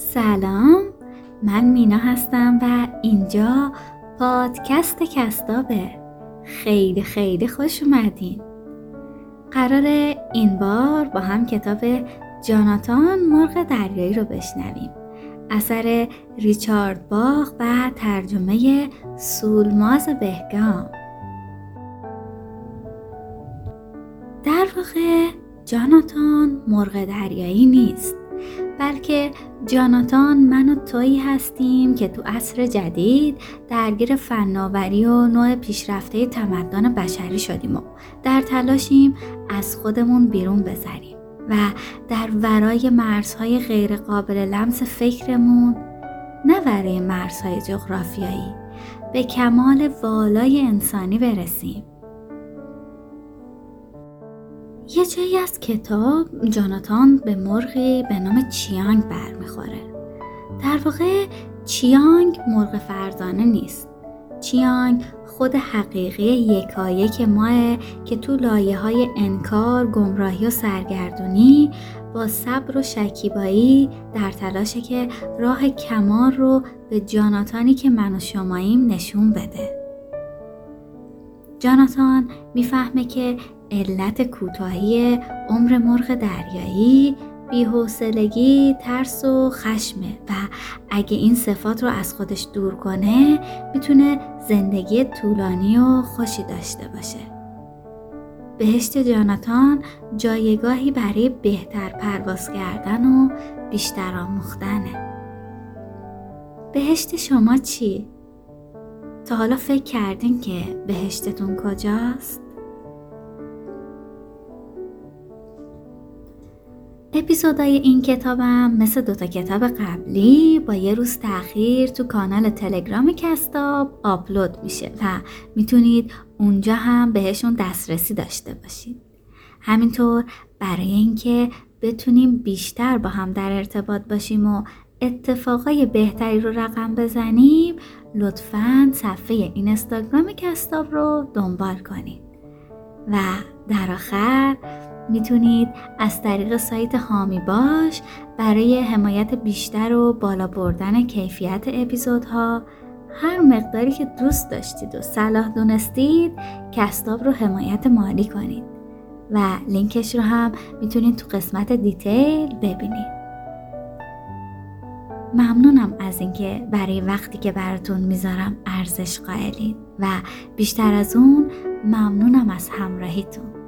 سلام من مینا هستم و اینجا پادکست کستابه. خیلی خیلی خوش اومدین. قرار این بار با هم کتاب جاناتان مرغ دریایی رو بشنویم. اثر ریچارد باخ و ترجمه سولماز بهگام. در واقع جاناتان مرغ دریایی نیست. بلکه جاناتان من و تویی هستیم که تو عصر جدید درگیر فناوری و نوع پیشرفته تمدن بشری شدیم و در تلاشیم از خودمون بیرون بزنیم و در ورای مرزهای غیرقابل لمس فکرمون نه ورای مرزهای جغرافیایی به کمال والای انسانی برسیم. یه جایی از کتاب جاناتان به مرغی به نام چیانگ برمیخوره در واقع چیانگ مرغ فرزانه نیست چیانگ خود حقیقی یکایک ماه که تو لایه های انکار، گمراهی و سرگردونی با صبر و شکیبایی در تلاشه که راه کمال رو به جاناتانی که من و شماییم نشون بده. جاناتان می‌فهمه که علت کوتاهی عمر مرغ دریایی بیحوصلگی، ترس و خشمه و اگه این صفات رو از خودش دور کنه می‌تونه زندگی طولانی و خوشی داشته باشه. بهشت جاناتان جایگاهی برای بهتر پرواز کردن و بیشتر آموختنه. بهشت شما چی؟ تا حالا فکر کردین که بهشتتون کجاست؟ اپیزودهای این کتابم مثل دوتا کتاب قبلی با یه روز تاخیر تو کانال تلگرام کستاب آپلود میشه و می‌تونید اونجا هم بهشون دسترسی داشته باشید. همینطور برای اینکه بتونیم بیشتر با هم در ارتباط باشیم و اتفاقای بهتری رو رقم بزنیم لطفا صفحه اینستاگرام کستاب رو دنبال کنید. و در آخر می‌تونید از طریق سایت هامی باش برای حمایت بیشتر و بالا بردن کیفیت اپیزودها. هر مقداری که دوست داشتید و صلاح دونستید کستاب رو حمایت مالی کنید و لینکش رو هم می‌تونید تو قسمت دیتیل ببینید. ممنونم از اینکه برای وقتی که براتون می‌ذارم ارزش قائلین و بیشتر از اون ممنونم از همراهیتون.